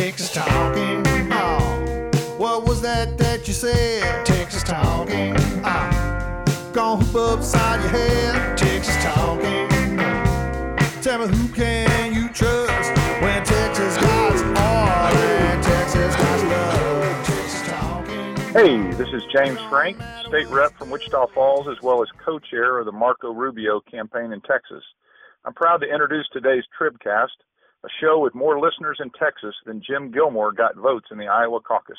Texas talking. Oh, what was that that you said? Texas talking. Oh, gonna hoop upside your head. Texas talking. Tell me who can you trust when Texas got all and Texas got love. Texas talking. Hey, this is James Frank, state rep from Wichita Falls, as well as co chair of the Marco Rubio campaign in Texas. I'm proud to introduce today's Tribcast, a show with more listeners in Texas than Jim Gilmore got votes in the Iowa caucus.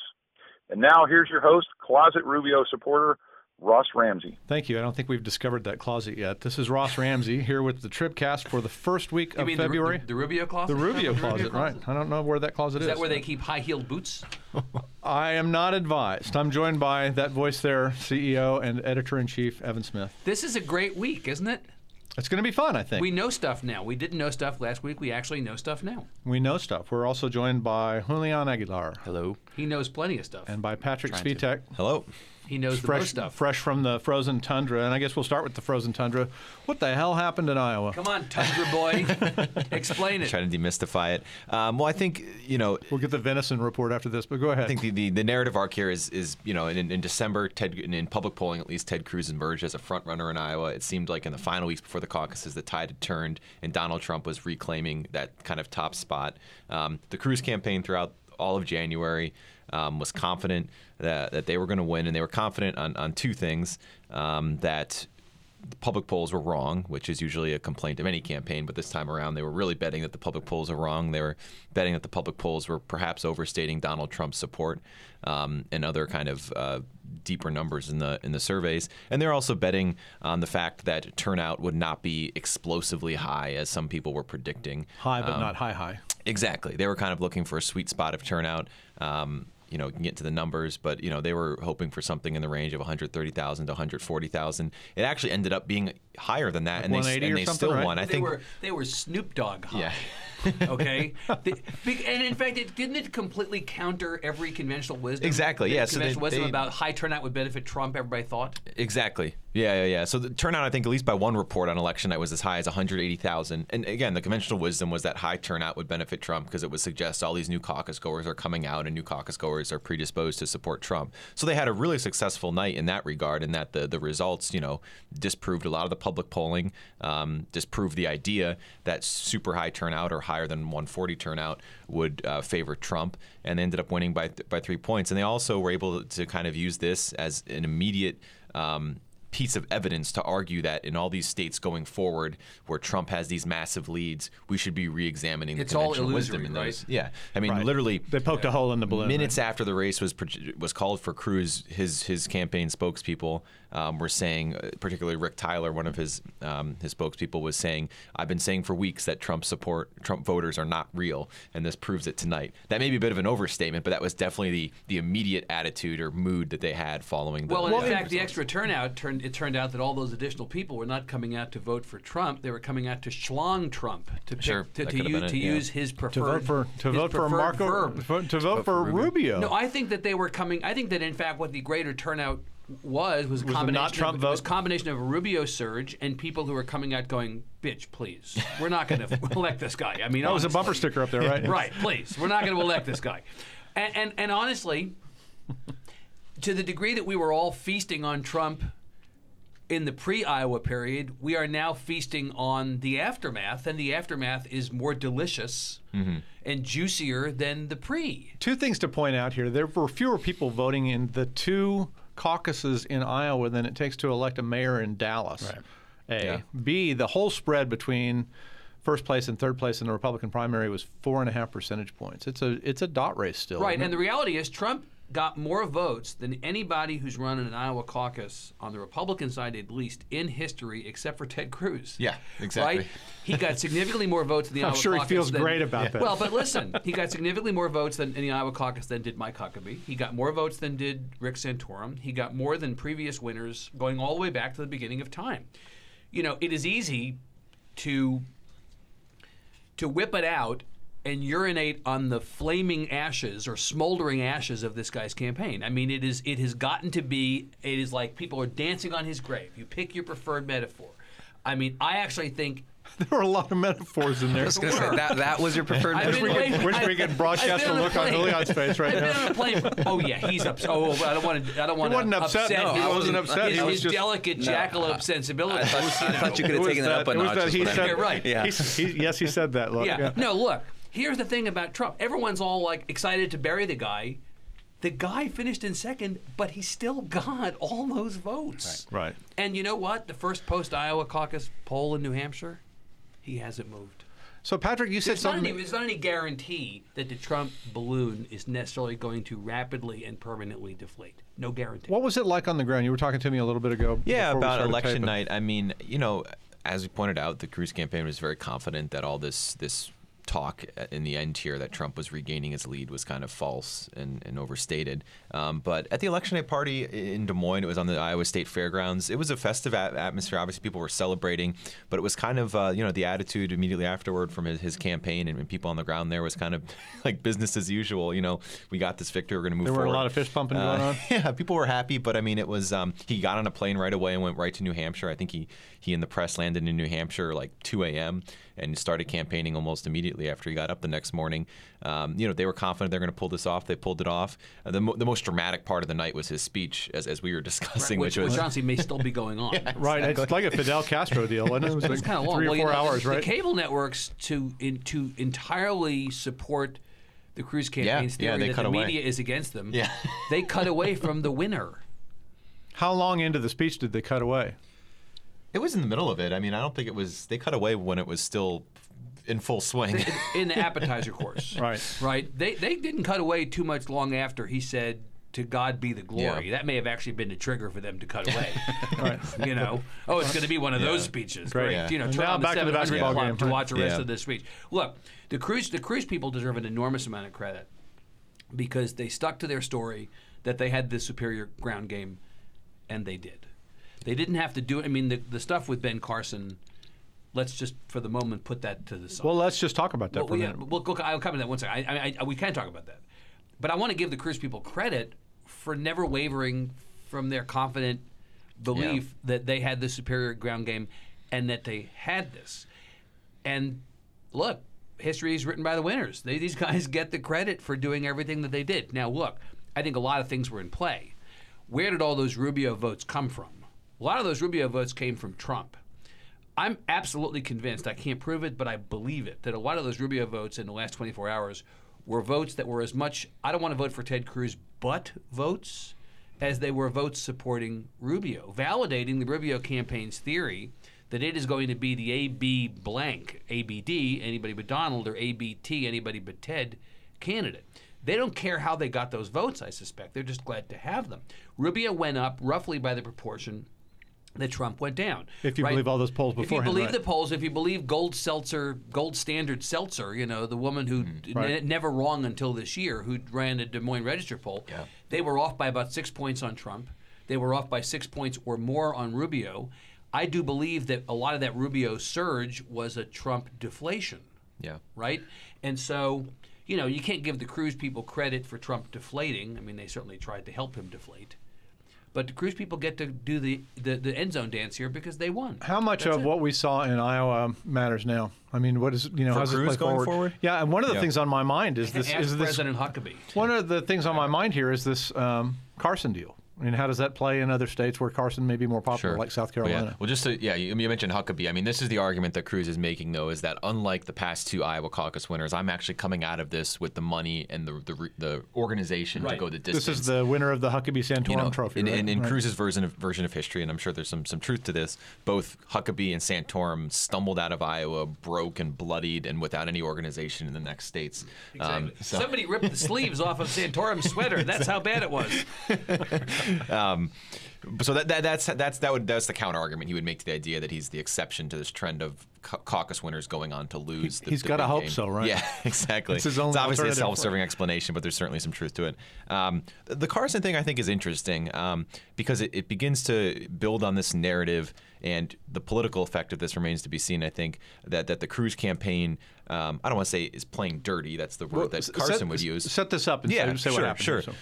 And now here's your host, closet Rubio supporter, Ross Ramsey. Thank you. I don't think we've discovered that closet yet. This is Ross Ramsey here with the Tribcast for the first week You of mean the February. The, the Rubio closet? The Rubio The closet, right? I don't know where that closet Is is. that where they keep high-heeled boots? I am not advised. I'm joined by that voice there, CEO and editor in chief, Evan Smith. This is a great week, isn't it? It's going to be fun, I think. We know stuff now. We didn't know stuff last week. We actually know stuff now. We know stuff. We're also joined by Julian Aguilar Hello. He knows plenty of stuff. and by Patrick Trying to. Svitek. Hello. He knows the Fresh, most stuff. fresh from the frozen tundra, and I guess we'll start with the frozen tundra. What the hell happened in Iowa? Come on, Tundra boy. Explain it. Trying to demystify it. Um, well, I think you know. We'll get the venison report after this, but go ahead. I think the, the, the narrative arc here is, is you know, in, in December, Ted, in, in public polling, at least Ted Cruz emerged as a front runner in Iowa. It seemed like in the final weeks before the caucuses, the tide had turned, and Donald Trump was reclaiming that kind of top spot. Um, the Cruz campaign throughout all of January um, was confident that, that they were going to win, and they were confident on, on two things um, that the public polls were wrong, which is usually a complaint of any campaign, but this time around they were really betting that the public polls are wrong. They were betting that the public polls were perhaps overstating Donald Trump's support um, and other kind of uh, deeper numbers in the in the surveys. And they're also betting on the fact that turnout would not be explosively high as some people were predicting. high, but Um, not high, high. Exactly. They were kind of looking for a sweet spot of turnout. Um, you know, can get to the numbers, but you know they were hoping for something in the range of 130,000 to 140,000. It actually ended up being higher than that, and they, and they still right? won. I they think. were they were Snoop Dogg high. Yeah. okay. The- and in fact, it didn't it completely counter every conventional wisdom. Exactly, The yeah, so they- conventional wisdom they- about high turnout would benefit Trump. Everybody thought. Exactly. Yeah, yeah, yeah. So the turnout, I think, at least by one report on election night, was as high as 180,000. And again, the conventional wisdom was that high turnout would benefit Trump because it would suggest all these new caucus goers are coming out and new caucus goers are predisposed to support Trump. So they had a really successful night in that regard, in that the, the results, you know, disproved a lot of the public polling, um, disproved the idea that super high turnout or higher than 140 turnout would uh, favor Trump, and they ended up winning by by three points. And they also were able to kind of use this as an immediate. Um, piece of evidence to argue that in all these states going forward where Trump has these massive leads, we should be re-examining the It's all conventional wisdom illusory, in those. right? Yeah, I mean, Right. literally, They poked a hole in the balloon. minutes right? after the race was was called for Cruz, his his campaign spokespeople um, were saying, uh, particularly Rick Tyler, one of his um, his spokespeople, was saying, "I've been saying for weeks that Trump support Trump voters are not real, and this proves it tonight." That may be a bit of an overstatement, but that was definitely the the immediate attitude or mood that they had following the. Well, in the fact, the extra turnout turned it turned out that all those additional people were not coming out to vote for Trump; they were coming out to schlong Trump to pick, Sure, to, to, could've use, been it, to yeah. use his to vote for to vote for Marco verb. vote- to vote for Rubio. No, I think that they were coming. I think that in fact, what the greater turnout was was a the combination not Trump of, was a combination of a Rubio surge and people who were coming out going, "Bitch, please, we're not going to elect this guy." I mean, that was a bumper sticker up there, right? right? Please, we're not going to elect this guy. And, and and honestly, to the degree that we were all feasting on Trump in the pre-Iowa period, we are now feasting on the aftermath, and the aftermath is more delicious mm-hmm. and juicier than the pre. Two things to point out here: there were fewer people voting in the two caucuses in Iowa than it takes to elect a mayor in Dallas. Right. A. Yeah. B. The whole spread between first place and third place in the Republican primary was four and a half percentage points. It's a it's a dot race still. Right, and it? the reality is Trump got more votes than anybody who's run in an Iowa caucus on the Republican side, at least in history, except for Ted Cruz. Yeah, exactly. Right? He got significantly more votes in the I'm Iowa sure he feels than- great about that. Well, but listen, he got significantly more votes than in the Iowa caucus than did Mike Huckabee. He got more votes than did Rick Santorum. He got more than previous winners going all the way back to the beginning of time. You know, it is easy to to whip it out and urinate on the flaming ashes or smoldering ashes of this guy's campaign. I mean, it is it has gotten to be it is like people are dancing on his grave. You pick your preferred metaphor. I mean, I actually think There were a lot of metaphors in there. I was gonna say that that was your preferred I've Wish been we waiting- could, wish we could broadcast been the a look on plane. Julian's face right I've been now. on a plane. Oh yeah, he's upset. Oh, I don't want to. I don't want to. wasn't upset. upset No, his, he wasn't upset. His, He his just- delicate jackalope sensibility. I thought, I thought you could have taken that up a notch. that is he what said, right. Yeah. He's- he- yes, he said that. Look, Yeah. No, look. Here's the thing about Trump. Everyone's all like excited to bury the guy. The guy finished in second, but he still got all those votes. Right. And you know what? The first post Iowa caucus poll in New Hampshire, he hasn't moved. So Patrick, you said There's not, something. any, there's not any guarantee that the Trump balloon is necessarily going to rapidly and permanently deflate. No guarantee. What was it like on the ground? You were talking to me a little bit ago. Yeah, about election taping. night. I mean, you know, as we pointed out, the Cruz campaign was very confident that all this this talk in the end here that Trump was regaining his lead was kind of false and, and overstated. Um, but at the election day party in Des Moines, it was on the Iowa State Fairgrounds. It was a festive a- atmosphere. Obviously, people were celebrating, but it was kind of uh, you know the attitude immediately afterward from his, his campaign and, and people on the ground there was kind of like business as usual. You know, we got this victory. We're going to move There were a lot of fish pumping Uh, going on. yeah, people were happy, but I mean, it was um, he got on a plane right away and went right to New Hampshire. I think he he and the press landed in New Hampshire like 2 a.m. and started campaigning almost immediately after he got up the next morning. Um, you know, they were confident they're going to pull this off. They pulled it off. Uh, the, mo- the most dramatic part of the night was his speech, as, as we were discussing, which, which was which honestly may still be going on. Right, it's like a Fidel Castro deal, wasn't it? It was It's like kind of long. three or Well, you four know, hours, right? The cable networks to in, to entirely support the Cruz campaign's yeah, theory they that the away. media is against them. Yeah. they cut away from the winner. How long into the speech did they cut away? It was in the middle of it. I mean, I don't think it was. They cut away when it was still in full swing. in the appetizer course. Right. Right. They they didn't cut away too much long after he said, "To God be the glory." Yeah. That may have actually been the trigger for them to cut away. Right. you know, oh, it's going to be one of those speeches. Great. You know, turn now on the back to the basketball game. to watch the rest Yeah. of this speech. Look, the cruise the Cruz people deserve an enormous amount of credit because they stuck to their story that they had the superior ground game, and they did. They didn't have to do it. I mean, the, the stuff with Ben Carson. Let's just, for the moment, put that to the side. Well, let's just talk about that Well, for a yeah, minute. well, look, I'll come to that one second. I, I, I, we can talk about that, but I want to give the Cruz people credit for never wavering from their confident belief that they had the superior ground game and that they had this. And look, history is written by the winners. They, these guys get the credit for doing everything that they did. Now, look, I think a lot of things were in play. Where did all those Rubio votes come from? A lot of those Rubio votes came from Trump. I'm absolutely convinced, I can't prove it, but I believe it, that a lot of those Rubio votes in the last 24 hours were votes that were as much, I don't want to vote for Ted Cruz, but votes, as they were votes supporting Rubio, validating the Rubio campaign's theory that it is going to be the AB blank, ABD, anybody but Donald, or ABT, anybody but Ted candidate. They don't care how they got those votes, I suspect. They're just glad to have them. Rubio went up roughly by the proportion that Trump went down. If you believe all those polls before, If you believe right. the polls, if you believe Gold Selzer, Gold Standard Selzer, you know, the woman who Mm-hmm. Right. n- never wrong until this year, who ran a Des Moines Register poll, Yeah. they were off by about six points on Trump. They were off by six points or more on Rubio. I do believe that a lot of that Rubio surge was a Trump deflation yeah. right? And so, you know, you can't give the Cruz people credit for Trump deflating. I mean, they certainly tried to help him deflate. But the Cruz people get to do the, the, the end zone dance here because they won. How much That's of it. what we saw in Iowa matters now? I mean, what is you know For how's this Cruz play going forward? forward? Yeah, and one of the Yeah. things on my mind is this Ask is this President Huckabee. one of the things on my mind here is this um, Carson deal. I mean, how does that play in other states where Carson may be more popular, like South Well, Carolina? Yeah. Well, just to, yeah, you, you mentioned Huckabee. I mean, this is the argument that Cruz is making, though, is that unlike the past two Iowa caucus winners, I'm actually coming out of this with the money and the the, the organization to go the distance. This is the winner of the Huckabee Santorum you know, Trophy, in, right? in, in Right. Cruz's version of version of history, and I'm sure there's some some truth to this. Both Huckabee and Santorum stumbled out of Iowa, broke and bloodied, and without any organization in the next states. Um, so- Somebody ripped the sleeves off of Santorum's sweater. That's how bad it was. so that, that that's that's that would that's the counter argument he would make to the idea that he's the exception to this trend of ca- caucus winners going on to lose. the, he's the gotta hope game. so, right? Yeah, exactly. It's his only obviously a self-serving explanation, but there's certainly some truth to it. Um, the- Carson thing I think is interesting um, because it, it begins to build on this narrative, and the political effect of this remains to be seen. I think that that the Cruz campaign. Um, I don't want to say is playing dirty. That's the word Well, that Carson set, would use Set this up and yeah, say, say sure, what happened. sure. So-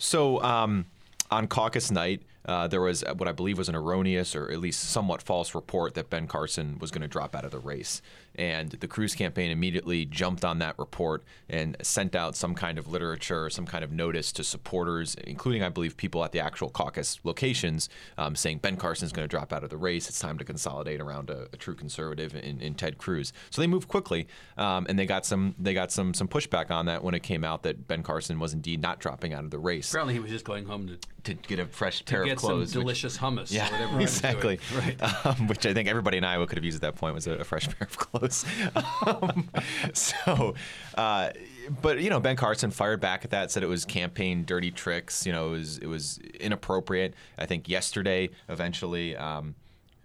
So um, on caucus night, uh, there was what I believe was an erroneous or at least somewhat false report that Ben Carson was going to drop out of the race. And the Cruz campaign immediately jumped on that report and sent out some kind of literature, some kind of notice to supporters, including, I believe, people at the actual caucus locations, um, saying Ben Carson is going to drop out of the race. It's time to consolidate around a, a true conservative in, in, Ted Cruz. So they moved quickly, um, and they got some they got some some pushback on that when it came out that Ben Carson was indeed not dropping out of the race Apparently, he was just going home to, to get a fresh pair get clothes. some which- delicious hummus. or yeah, whatever exactly. Right. Um, which I think everybody in Iowa could have used at that point was a, a fresh pair of clothes. um, so, uh, but you know, Ben Carson fired back at that, said it was campaign dirty tricks. You know, it was it was inappropriate. I think yesterday, eventually, um,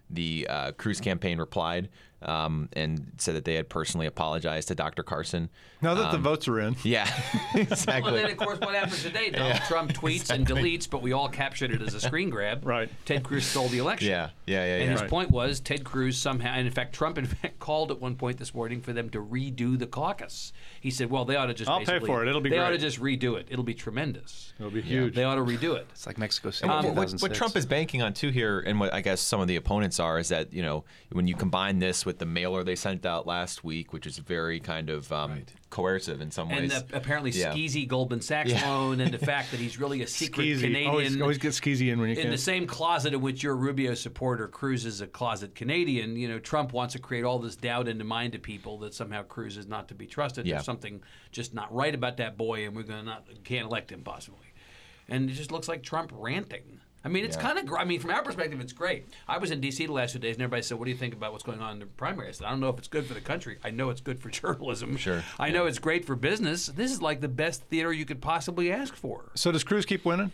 the uh, Cruz campaign replied um, and said that they had personally apologized to Dr. Carson. Now that the Um, votes are in, Yeah, exactly. Well, then, of course, what happens today? Donald Trump tweets and deletes, but we all captured it as a screen grab. Right. Ted Cruz stole the election. Yeah, yeah, yeah, And yeah. his Right. point was Ted Cruz somehow, and in fact, Trump in fact called at one point this morning for them to redo the caucus. He said, "Well, they ought to just I'll pay for it. It'll be they ought to just redo it. It'll be tremendous. it'll be huge. They ought to redo it." It's like Mexico City. And in what, what, Trump is banking on too here, and what I guess some of the opponents are, is that you know when you combine this with the mailer they sent out last week, which is very kind of um, coercive in some And ways. the apparently Yeah. skeezy Goldman Sachs Yeah. loan, and the fact that he's really a secret Skeezy. Canadian. Always, always get skeezy in when you in can. the same closet in which you're Rubio supporter, Cruz is a closet Canadian. You know, Trump wants to create all this doubt in the mind of people that somehow Cruz is not to be trusted. Yeah. There's something just not right about that boy, and we're going to not can't elect him possibly. And it just looks like Trump ranting. I mean, it's Yeah. kind of. Gr- I mean, from our perspective, it's great. I was in D.C. the last two days, and everybody said, "What do you think about what's going on in the primary?" I said, "I don't know if it's good for the country. I know it's good for journalism. Sure. I know it's great for business. This is like the best theater you could possibly ask for." so does Cruz keep winning?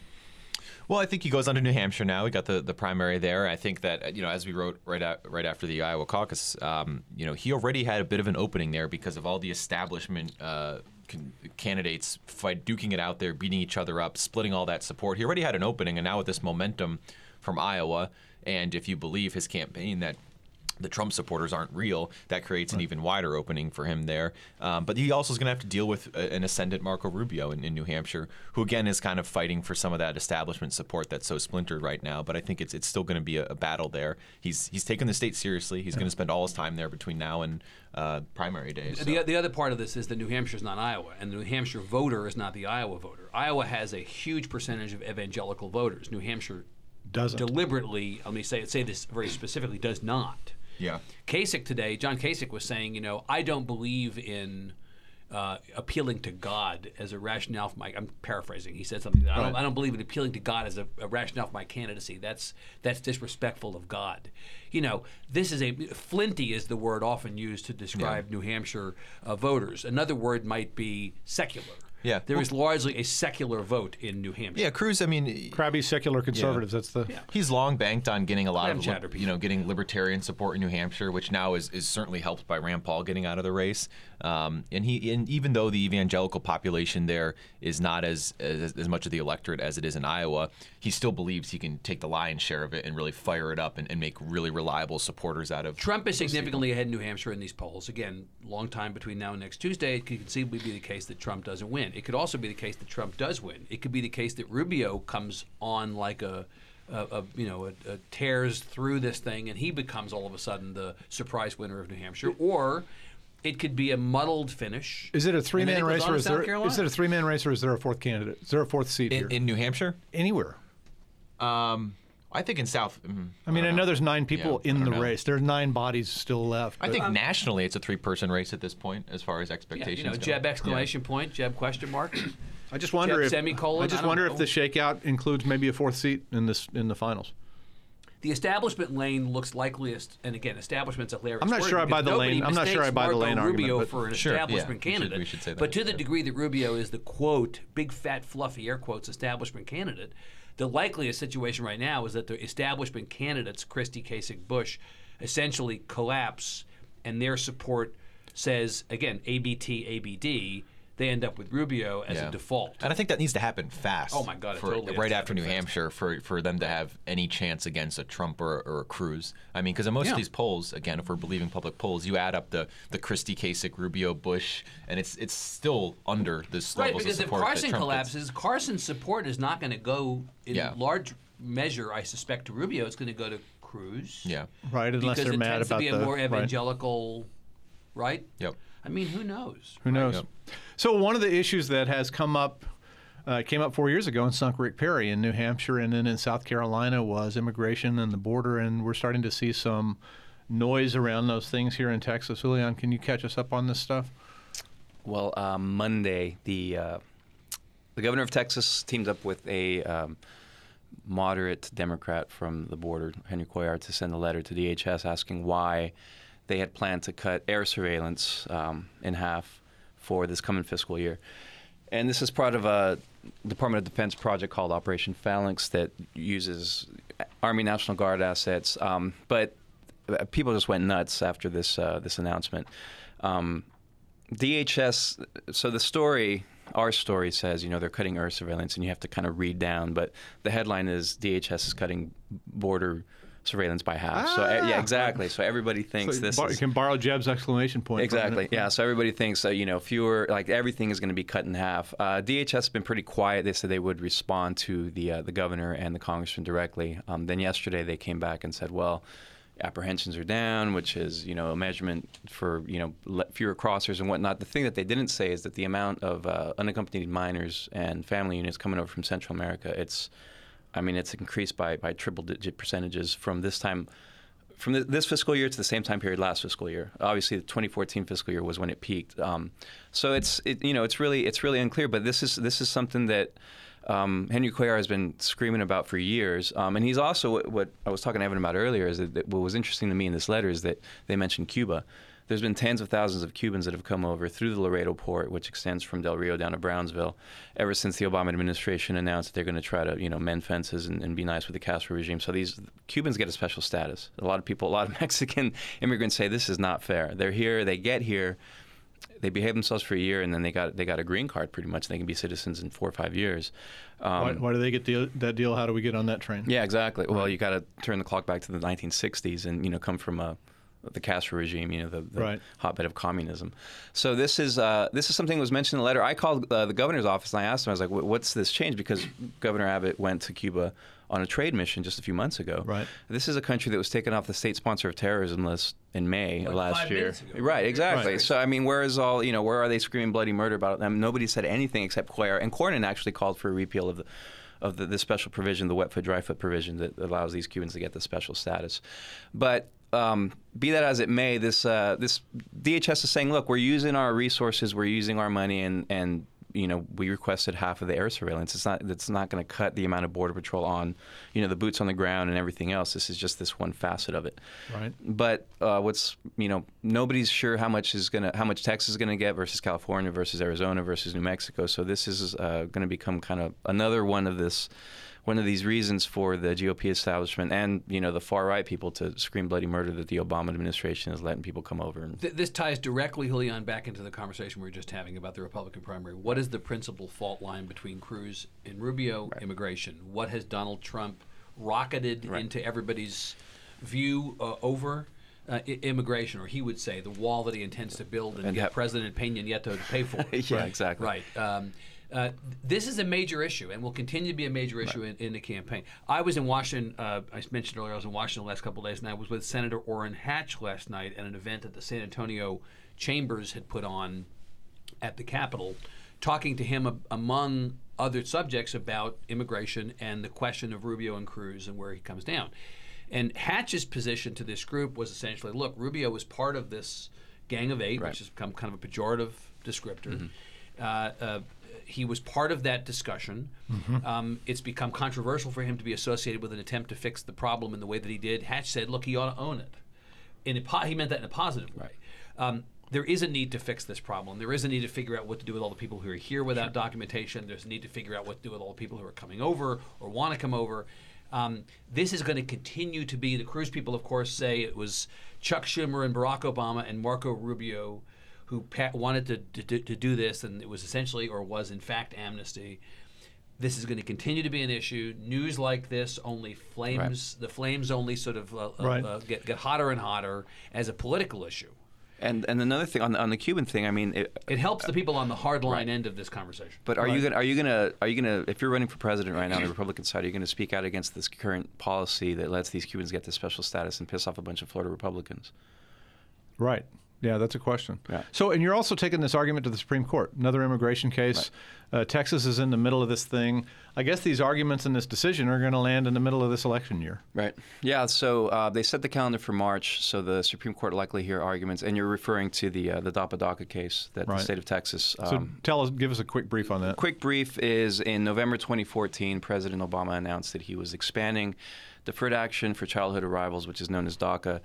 Well, I think he goes on to New Hampshire now. We got the, the primary there. I think that you know, as we wrote right out, right after the Iowa caucus, um, you know, he already had a bit of an opening there because of all the establishment uh, can, candidates fight, duking it out there, beating each other up, splitting all that support. He already had an opening, and now with this momentum from Iowa, and if you believe his campaign that the Trump supporters aren't real, that creates an even wider opening for him there. Um, but he also is going to have to deal with a, an ascendant Marco Rubio in, in New Hampshire, who again is kind of fighting for some of that establishment support that's so splintered right now. But I think it's it's still going to be a, a battle there. He's he's taking the state seriously. He's going to spend all his time there between now and uh, primary day. So. The, the other part of this is that New Hampshire is not Iowa, and the New Hampshire voter is not the Iowa voter. Iowa has a huge percentage of evangelical voters. New Hampshire Doesn't. deliberately, let me say say this very specifically, does not. Yeah. Kasich today, John Kasich was saying, you know, I don't believe in uh, appealing to God as a rationale for my. I'm paraphrasing. He said something. I don't, I don't believe in appealing to God as a, a rationale for my candidacy. That's that's disrespectful of God. You know, this is a flinty is the word often used to describe New Hampshire uh, voters. Another word might be secular. Yeah. there there is largely a secular vote in New Hampshire. Yeah, Cruz. I mean, Crabby secular conservatives. That's the. He's long banked on getting a lot Let of li- you know getting libertarian support in New Hampshire, which now is, is certainly helped by Rand Paul getting out of the race. Um, and he and even though the evangelical population there is not as, as as much of the electorate as it is in Iowa, he still believes he can take the lion's share of it and really fire it up and, and make really reliable supporters out of. Trump is significantly ahead in New Hampshire in these polls. Again, long time between now and next Tuesday. It could conceivably be the case that Trump doesn't win. It could also be the case that Trump does win. It could be the case that Rubio comes on like a, a, a you know, a, a tears through this thing, and he becomes all of a sudden the surprise winner of New Hampshire. Or it could be a muddled finish. Is it a three man race or is South there Carolina. is it a three man race or is there a fourth candidate? Is there a fourth seat here? In, in New Hampshire, Anywhere. um, I think in South. mm, I mean, I don't know there's nine people Yeah, in the know. race. There's nine bodies still left. I but- think nationally it's a three-person race at this point, as far as Yeah, expectations. you know, go. Jeb Yeah. exclamation point, Jeb question mark. I just wonder if semicolon, I I just don't wonder know. if the shakeout includes maybe a fourth seat in this in the finals. The establishment lane looks likeliest, and again, establishment's a hilarious I'm not sure I buy the nobody lane- I'm not sure I mistakes buy the Marco lane argument, Rubio but- for an Sure, yeah, establishment we should- candidate. we should say that, but to the degree that Rubio is the quote big fat fluffy air quotes establishment candidate, the likeliest situation right now is that the establishment candidates, Christie, Kasich, Bush, essentially collapse, and their support says again ABT, ABD. They end up with Rubio as Yeah. a default. And I think that needs to happen fast. Oh my God, For, totally right after New fast. Hampshire, for, for them to have any chance against a Trump or, or a Cruz. I mean, because in most Yeah. of these polls, again, if we're believing public polls, you add up the the Christie, Kasich, Rubio, Bush, and it's it's still under this Right, levels because of if support that Carson Trump gets. collapses, Carson's support is not going to go in Yeah. large measure, I suspect, to Rubio, it's going to go to Cruz. Yeah. Right, unless because they're it mad tends about to be a the more right. evangelical, right? Yep. I mean, who knows? Who knows? Yep. So one of the issues that has come up uh, came up four years ago and sunk Rick Perry in New Hampshire and then in South Carolina was immigration and the border, and we're starting to see some noise around those things here in Texas. Julian, can you catch us up on this stuff? Well, um, Monday, the uh, the governor of Texas teamed up with a um, moderate Democrat from the border, Henry Cuellar, to send a letter to DHS asking why they had planned to cut air surveillance um, in half for this coming fiscal year. And this is part of a Department of Defense project called Operation Phalanx that uses Army National Guard assets. Um, but uh, people just went nuts after this uh, this announcement. Um, DHS. So the story, our story says, you know, they're cutting air surveillance, and you have to kind of read down. But the headline is DHS is cutting border surveillance by half. so uh, Ah! yeah, exactly. So everybody thinks So this bar- is you can borrow Jeb's exclamation point. Exactly. Yeah. So everybody thinks that you know fewer, like everything is going to be cut in half. Uh, DHS has been pretty quiet. They said they would respond to the uh, the governor and the congressman directly. Um, then yesterday they came back and said, well. Apprehensions are down, which is you know a measurement for you know fewer crossers and whatnot. The thing that they didn't say is that the amount of uh, unaccompanied minors and family units coming over from Central America, it's, I mean, it's increased by by triple digit percentages from this time from th- this fiscal year to the same time period last fiscal year. Obviously, the 2014 fiscal year was when it peaked. Um, so it's it, you know it's really it's really unclear. But this is this is something that um, Henry Cuellar has been screaming about for years. Um, and he's also what, what I was talking to Evan about earlier is that, that what was interesting to me in this letter is that they mentioned Cuba. There's been tens of thousands of Cubans that have come over through the Laredo port, which extends from Del Rio down to Brownsville, ever since the Obama administration announced that they're going to try to, you know, mend fences and, and be nice with the Castro regime. So these Cubans get a special status. A lot of people, a lot of Mexican immigrants say this is not fair. They're here, they get here, they behave themselves for a year, and then they got they got a green card pretty much. They can be citizens in four or five years. Um, Why, why do they get the, that deal? How do we get on that train? yeah, exactly. Well, you got to turn the clock back to the 1960s and you know come from a the Castro regime, you know, the, the Right. hotbed of communism. So this is uh, this is something that was mentioned in the letter. I called uh, the governor's office and I asked him. I was like, "What's this change?" Because Governor Abbott went to Cuba on a trade mission just a few months ago. Right. This is a country that was taken off the state sponsor of terrorism list in May Like last five year. ago. Right. Exactly. Right. So I mean, where is all you know? Where are they screaming bloody murder about them? Nobody said anything except Cuellar and Cornyn actually called for a repeal of the of the, the special provision, the wet foot, dry foot provision that allows these Cubans to get the special status. But um, be that as it may, this uh, this DHS is saying, look, we're using our resources, we're using our money, and and you know we requested half of the air surveillance. It's not it's not going to cut the amount of border patrol on, you know, the boots on the ground and everything else. This is just this one facet of it. Right. But uh, what's you know nobody's sure how much is gonna how much Texas is gonna get versus California versus Arizona versus New Mexico. So this is uh, going to become kind of another one of this one of these reasons for the GOP establishment and you know the far right people to scream bloody murder that the Obama administration is letting people come over. And, Th- this ties directly, Julian, back into the conversation we were just having about the Republican primary. What is the principal fault line between Cruz and Rubio? Immigration. What has Donald Trump rocketed Right. into everybody's view uh, over? Uh, I- immigration, or he would say, the wall that he intends to build and, And get ha- President Nieto to pay for. Yeah, exactly. Right. Um, uh, this is a major issue and will continue to be a major issue in, in the campaign. I was in Washington, uh, I mentioned earlier, I was in Washington the last couple of days, and I was with Senator Orrin Hatch last night at an event that the San Antonio Chambers had put on at the Capitol, talking to him ab- among other subjects about immigration and the question of Rubio and Cruz and where he comes down. And Hatch's position to this group was essentially look, Rubio was part of this Gang of Eight, Right. which has become kind of a pejorative descriptor. Uh, uh, he was part of that discussion. Um, it's become controversial for him to be associated with an attempt to fix the problem in the way that he did. Hatch said, look, he ought to own it. In a po- he meant that in a positive way. Um, there is a need to fix this problem. There is a need to figure out what to do with all the people who are here without documentation. There's a need to figure out what to do with all the people who are coming over or want to come over. Um, this is going to continue to be the Cruz people, of course, say it was Chuck Schumer and Barack Obama and Marco Rubio who pa- wanted to, to, to do this, and it was essentially or was in fact amnesty. This is going to continue to be an issue. News like this only flames the flames only sort of uh, uh, Right. uh, get get hotter and hotter as a political issue. And and another thing on the, on the Cuban thing, I mean, it, It helps the people on the hardline end of this conversation. But are you gonna are you gonna are you gonna if you're running for president right now on the Republican side, are you gonna speak out against this current policy that lets these Cubans get this special status and piss off a bunch of Florida Republicans? Right. Yeah, that's a question. Yeah. So, and you're also taking this argument to the Supreme Court. Another immigration case. Uh, Texas is in the middle of this thing. I guess these arguments in this decision are going to land in the middle of this election year. Right. Yeah. So uh, they set the calendar for March. So the Supreme Court likely hear arguments, and you're referring to the uh, the DAPA DACA case that Right. the state of Texas. So, Um, tell us, give us a quick brief on that. quick brief is in November 2014, President Obama announced that he was expanding deferred action for childhood arrivals, which is known as DACA,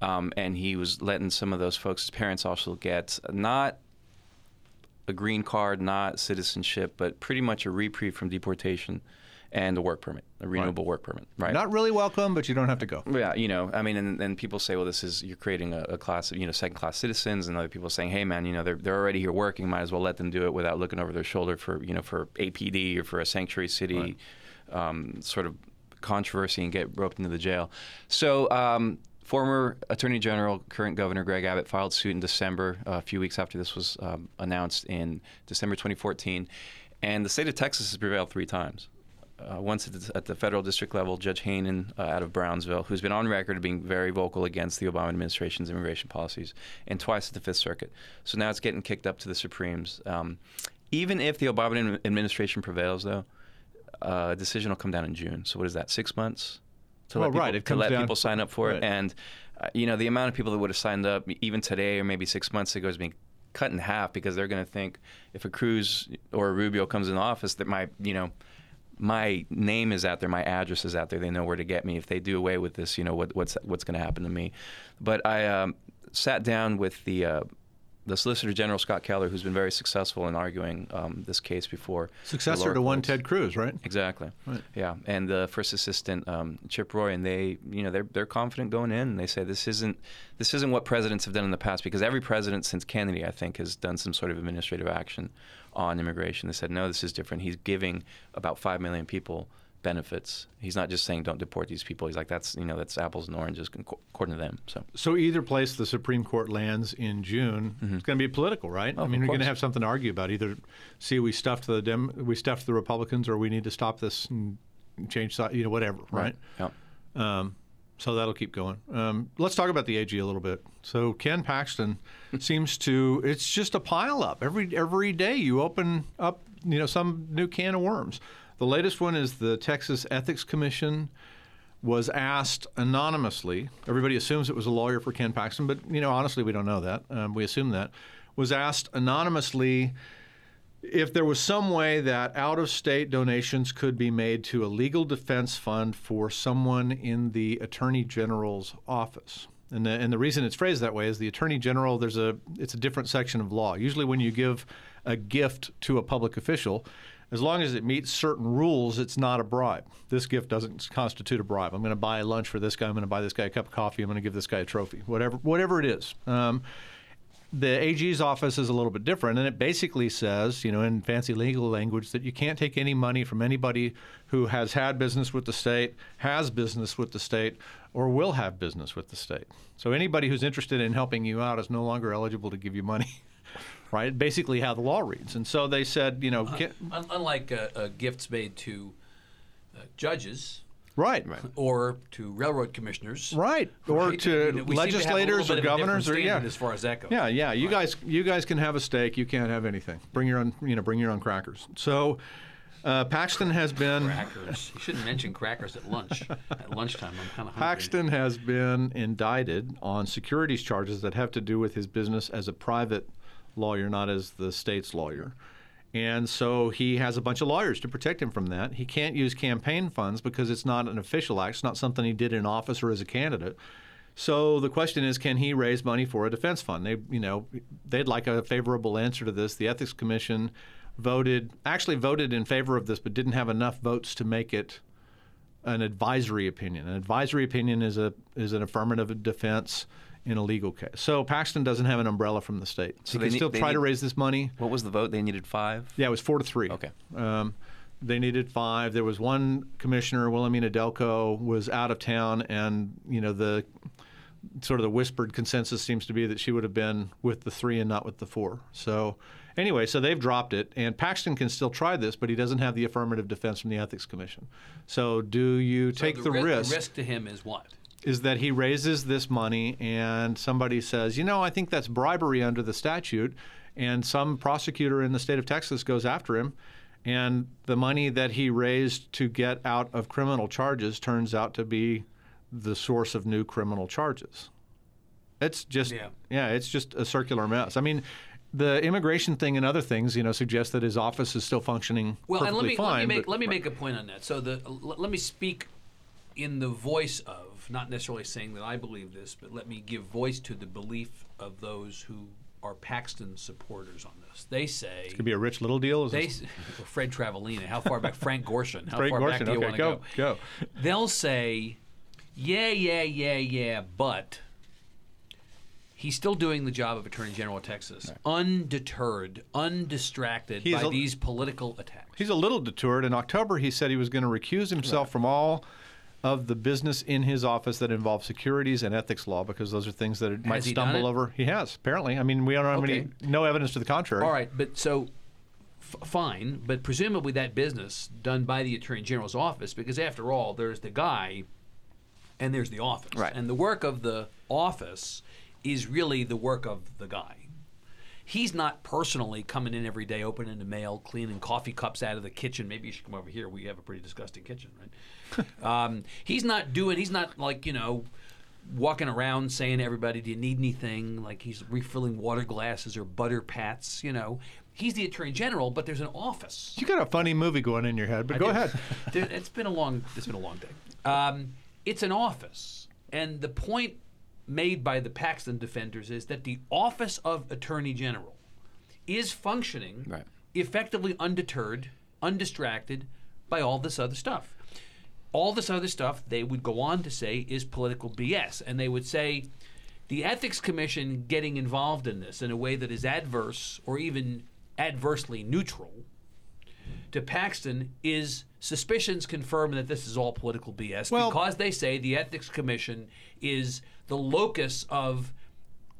um, and he was letting some of those folks' parents also get not a green card, not citizenship, but pretty much a reprieve from deportation and a work permit, a renewable work permit, right? Not really welcome, but you don't have to go. Yeah, you know, I mean, and, and people say, well, this is you're creating a, a class of you know second class citizens, and other people saying, hey, man, you know, they're they're already here working, might as well let them do it without looking over their shoulder for you know for APD or for a sanctuary city um, sort of controversy and get roped into the jail. So. Um, Former Attorney General, current Governor Greg Abbott filed suit in December, uh, a few weeks after this was um, announced in December 2014, and the state of Texas has prevailed three times uh, once at the, at the federal district level, Judge Hanen uh, out of Brownsville, who's been on record being very vocal against the Obama administration's immigration policies, and twice at the Fifth Circuit. So now it's getting kicked up to the Supremes. Um, even if the Obama administration prevails, though, uh, a decision will come down in June. So what is that? Six months to Well, let people, right, to let down- people sign up for right. it, and uh, you know the amount of people that would have signed up even today or maybe six months ago is being cut in half because they're going to think if a Cruz or a Rubio comes in the office that my you know my name is out there, my address is out there. They know where to get me. If they do away with this, you know what, what's what's going to happen to me. But I um, sat down with the uh, the Solicitor General Scott Keller, who's been very successful in arguing um, this case before. Successor to one. Ted Cruz, right? Exactly. Right. Yeah, and the first assistant um, Chip Roy, and they, you know, they're they're confident going in. And they say this isn't this isn't what presidents have done in the past because every president since Kennedy, I think, has done some sort of administrative action on immigration. They said no, this is different. He's giving about five million people benefits. He's not just saying don't deport these people. He's like that's you know that's apples and oranges according to them. So So either place the Supreme Court lands in June, it's going to be political, right? Mm-hmm. Oh, I mean, we're going to have something to argue about. Either see we stuffed the Dem- we stuffed the Republicans, or we need to stop this and change side, you know, whatever, right? Yeah. Um, so that'll keep going. Um, let's talk about the AG a little bit. So Ken Paxton seems to it's just a pile up every every day. You open up, you know, some new can of worms. The latest one is the Texas Ethics Commission was asked anonymously. Everybody assumes it was a lawyer for Ken Paxton, but you know, honestly, we don't know that. Um, we assume that was asked anonymously if there was some way that out of state donations could be made to a legal defense fund for someone in the attorney general's office. And the, and the reason it's phrased that way is the attorney general there's a it's a different section of law. Usually when you give a gift to a public official, as long as it meets certain rules, it's not a bribe. This gift doesn't constitute a bribe. I'm going to buy lunch for this guy. I'm going to buy this guy a cup of coffee. I'm going to give this guy a trophy. Whatever whatever it is. Um, the AG's office is a little bit different, and it basically says, you know, in fancy legal language, that you can't take any money from anybody who has had business with the state, has business with the state, or will have business with the state. So anybody who's interested in helping you out is no longer eligible to give you money, right? Basically, how the law reads. And so they said, you know, can, Un- unlike uh, uh, gifts made to uh, judges right, or to railroad commissioners, right, or right? to You know, we seem to have a little legislators or of a different governors, or yeah, as far as that goes. Yeah, yeah. You guys, you guys can have a steak. You can't have anything. Bring your own, you know, bring your own crackers. So, uh, Paxton has been Crackers. You shouldn't mention crackers at lunch. at lunchtime, I'm kind of hungry. Paxton has been indicted on securities charges that have to do with his business as a private lawyer, not as the state's lawyer. And so he has a bunch of lawyers to protect him from that. He can't use campaign funds because it's not an official act. It's not something he did in office or as a candidate. So the question is, can he raise money for a defense fund? They, you know, they'd like a favorable answer to this. The Ethics Commission voted, actually voted in favor of this, but didn't have enough votes to make it an advisory opinion. An advisory opinion is a is an affirmative defense in a legal case. So Paxton doesn't have an umbrella from the state. So So he they can need- still they try to raise this money. What was the vote? They needed five. Yeah, it was four to three. Okay. Um, they needed five. There was one commissioner, Wilhelmina Delco, was out of town, and you know the sort of the whispered consensus seems to be that she would have been with the three and not with the four. So anyway, so they've dropped it, and Paxton can still try this, but he doesn't have the affirmative defense from the ethics commission. So do you So take the, ri- risk? The risk to him is what? Is that he raises this money and somebody says, you know, I think that's bribery under the statute, and some prosecutor in the state of Texas goes after him, and the money that he raised to get out of criminal charges turns out to be the source of new criminal charges. It's just Yeah. it's just a circular mess. I mean, the immigration thing and other things, you know, suggest that his office is still functioning Well, and let me fine. let me make but- let me make a point on that. So the l- let me speak in the voice of not necessarily saying that I believe this, but let me give voice to the belief of those who are Paxton supporters on this. They say could be a rich little deal. Is they Fred Travalena. How far back? Frank Gorshin. How Frank far back do you okay, want to go, go. They'll say, yeah, yeah, yeah, yeah, but he's still doing the job of Attorney General of Texas, undeterred, undistracted He's by a- these political attacks. He's a little deterred. In October, he said he was going to recuse himself from all of the business in his office that involves securities and ethics law because those are things that it might he stumble it? over. He has apparently. I mean, we don't have Okay. any no evidence to the contrary. All right, but so f- fine, but presumably that business done by the attorney general's office, because after all, there's the guy, and there's the office, Right. And the work of the office is really the work of the guy. He's not personally coming in every day, opening the mail, cleaning coffee cups out of the kitchen. Maybe you should come over here. We have a pretty disgusting kitchen, right? um, he's not doing. He's not like you know walking around saying to everybody, "Do you need anything?" Like he's refilling water glasses or butter pats. You know, he's the attorney general, but there's an office. You got a funny movie going in your head, but I go do. ahead. It's been a long. It's been a long day. Um, it's an office, and the point made by the Paxton defenders is that the office of attorney general is functioning Right. effectively undeterred, undistracted by all this other stuff. All this other stuff, they would go on to say, is political BS. And they would say the Ethics Commission getting involved in this in a way that is adverse or even adversely neutral to Paxton is suspicions confirm that this is all political BS Well- because they say the Ethics Commission is the locus of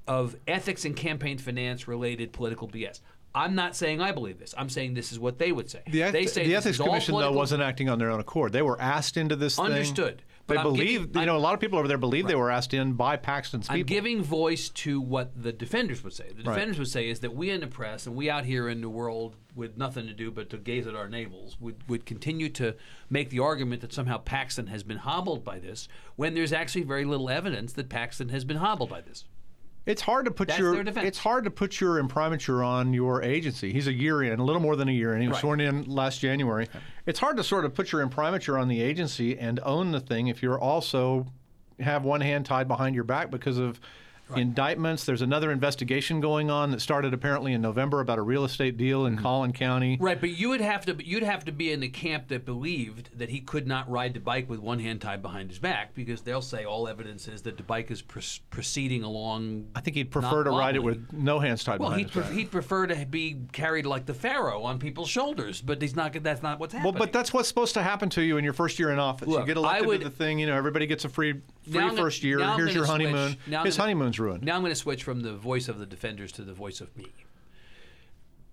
of ethics and campaign finance related political BS. I'm not saying I believe this. I'm saying this is what they would say. The, eth- they say the ethics commission though wasn't acting on their own accord. They were asked into this thing. Understood. They I'm believe, giving- you know, a I'm- lot of people over there believe they were asked in by Paxton's I'm giving voice to what the defenders would say. The Right. defenders would say is that we in the press and we out here in the world with nothing to do but to gaze at our navels would, would continue to make the argument that somehow Paxton has been hobbled by this when there's actually very little evidence that Paxton has been hobbled by this. It's hard to put That's your it's hard to put your imprimatur on your agency. He's a year in, a little more than a year in. He was Right. sworn in last January. It's hard to sort of put your imprimatur on the agency and own the thing if you're also have one hand tied behind your back because of indictments. There's another investigation going on that started apparently in November about a real estate deal Mm-hmm. in Collin County. Right, but you would have to you'd have to be in the camp that believed that he could not ride the bike with one hand tied behind his back because they'll say all evidence is that the bike is pr- proceeding along. I think he'd prefer to ride it with no hands tied Well, behind he'd, his pre- he'd prefer to be carried like the pharaoh on people's shoulders, but he's not. That's not what's happening. Well, but that's what's supposed to happen to you in your first year in office. Look, you get elected would- to the thing, you know, everybody gets a free free first year. Here's your honeymoon. His gonna- ruined. Now I'm going to switch from the voice of the defenders to the voice of me.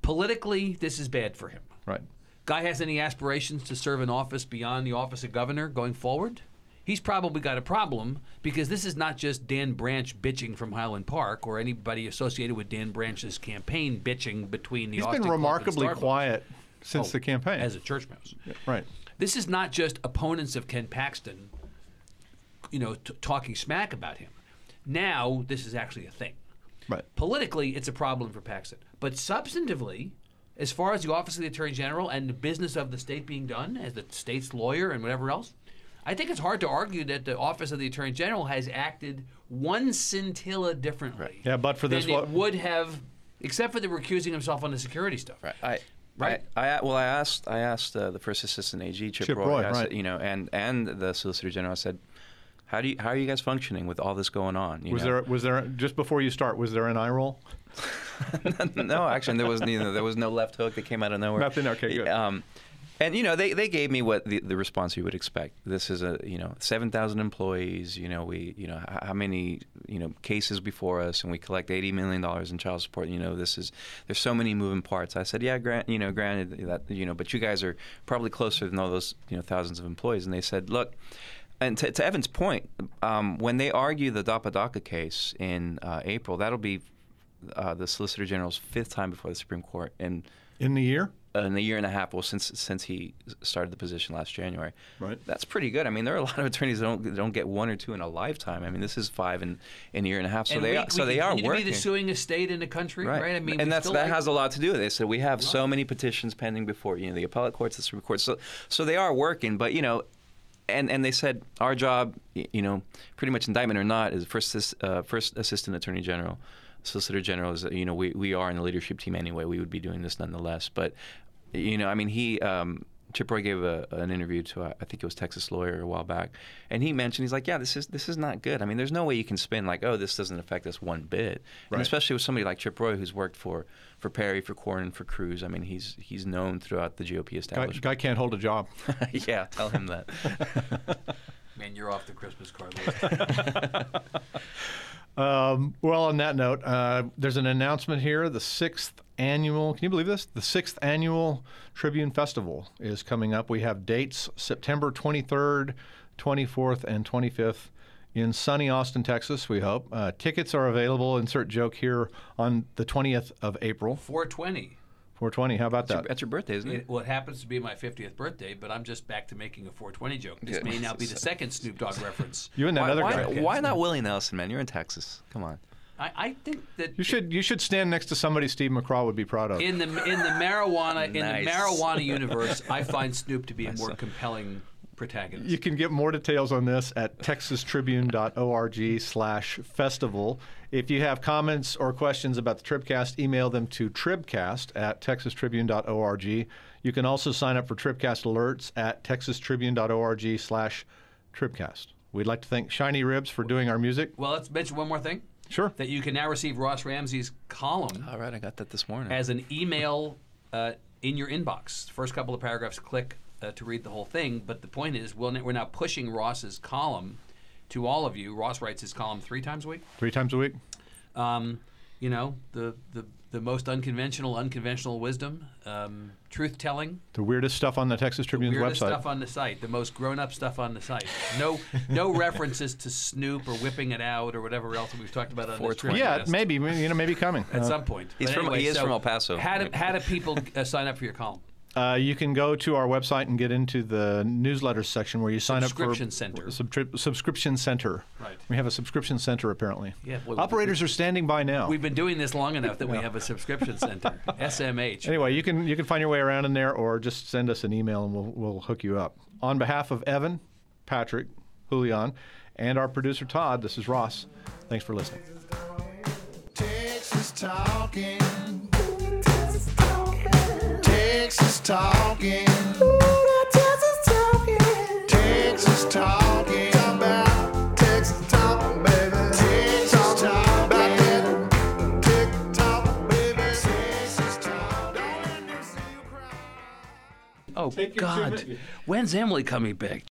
Politically, this is bad for him. right. Guy has any aspirations to serve in office beyond the office of governor going forward? He's probably got a problem because this is not just Dan Branch bitching from Highland Park or anybody associated with Dan Branch's campaign bitching between the He's Austin been remarkably quiet since Oh, the campaign. as a church mouse. right. This is not just opponents of Ken Paxton, you know, t- talking smack about him. Now this is actually a thing. Right. Politically, it's a problem for Paxton, but substantively, as far as the office of the attorney general and the business of the state being done as the state's lawyer and whatever else, I think it's hard to argue that the office of the attorney general has acted one scintilla differently. Yeah, but for this than what- it would have, except for the recusing himself on the security stuff. Right. I, Right. I, I, well, I asked, I asked uh, the first assistant AG Chip, Chip Roy, Roy, I said, right. you know, and and the Solicitor General I said, how do you, how are you guys functioning with all this going on? You Was know? there was there just before you start? Was there an eye roll? no, actually, there was you know, there was no left hook that came out of nowhere. Nothing? Okay, good. Um, And you know, they, they gave me what the, the response you would expect. This is a you know seven thousand employees. You know we you know how many you know cases before us, and we collect eighty million dollars in child support. You know this is there's so many moving parts. I said, yeah, grant you know granted that you know, but you guys are probably closer than all those you know thousands of employees. And they said, look. And to, to Evan's point, um, when they argue the DAPA DACA case in uh, April, that'll be uh, the Solicitor General's fifth time before the Supreme Court, and In the year? in a year and a half, well, since since he started the position last January. Right. That's pretty good. I mean, there are a lot of attorneys that don't that don't get one or two in a lifetime. I mean, this is five in, in a year and a half. So and they we, are, so we they are continue working. to be the suing estate in the country, right? I mean, and we that's that like- has a lot to do with it. So we have so many petitions pending before you know the appellate courts, the Supreme Court. So so they are working, but you know. And, and they said our job, you know, pretty much indictment or not, is first uh, first assistant attorney general, solicitor general is you know we, we are in the leadership team anyway. We would be doing this nonetheless. But you know, I mean, he um, Chip Roy gave a, an interview to I think it was Texas Lawyer a while back, and he mentioned he's like, yeah, this is this is not good. I mean, there's no way you can spin like, oh, this doesn't affect us one bit, and especially with somebody like Chip Roy who's worked for for Perry, for Cornyn, for Cruz. I mean, he's he's known throughout the GOP Guy, establishment. guy can't hold a job. yeah, tell him that. Man, you're off the Christmas card list. Um, well, on that note, uh, there's an announcement here. The sixth annual, can you believe this? The sixth annual Tribune Festival is coming up. We have dates September 23rd, 24th, and 25th in sunny Austin, Texas, we hope. Uh, tickets are available, insert joke here, on the 20th of April. 420. 420, how about That's your, that? that's your birthday, isn't it? It, well, it happens to be my 50th birthday, but I'm just back to making a 420 joke. This Yeah. may now be the second Snoop Dogg reference. You and that why, other why, guy. why not Willie Nelson, man? You're in Texas. Come on. I, I think that You should, you should stand next to somebody Steve McCraw would be proud of. in the in the marijuana in the marijuana universe, I find Snoop to be a more compelling protagonist. You can get more details on this at texastribune.org slash festival. If you have comments or questions about the Tribcast, email them to tribcast at texastribune.org. You can also sign up for Tribcast alerts at texastribune.org slash tribcast. We'd like to thank Shiny Ribs for doing our music. well, let's mention one more thing. Sure. That you can now receive Ross Ramsey's column All right, I got that this morning. as an email uh, in your inbox. First couple of paragraphs, click uh, to read the whole thing. But the point is, we'll, we're now pushing Ross's column to all of you. Ross writes his column three times a week. Three times a week. Um, you know, the, the, the most unconventional, unconventional wisdom, um, truth telling, The weirdest stuff on the Texas Tribune's weirdest website. stuff on the site, the most grown up stuff on the site. No no references to Snoop or whipping it out or whatever else we've talked about on this 420. yeah, podcast maybe. You know, maybe coming. At Uh, some point. He's But from- anyway, he is so from El Paso. How do, how do people uh, sign up for your column? Uh, you can go to our website and get into the newsletter section where you sign up for Subscription center. Subtri- subscription center. Right. We have a subscription center apparently. Yeah, well, Operators are standing by now. We've been doing this long enough that we have a subscription center, SMH. Anyway, you can you can find your way around in there, or just send us an email and we'll we'll hook you up. On behalf of Evan, Patrick, Julian, and our producer Todd, this is Ross. Thanks for listening. Texas talking. Texas talking. Texas talking. Talk about Texas talking, baby. Texas talking about that. TikTok, baby. Texas talk. Don't let them see you cry. Oh, God. When's Emily coming back?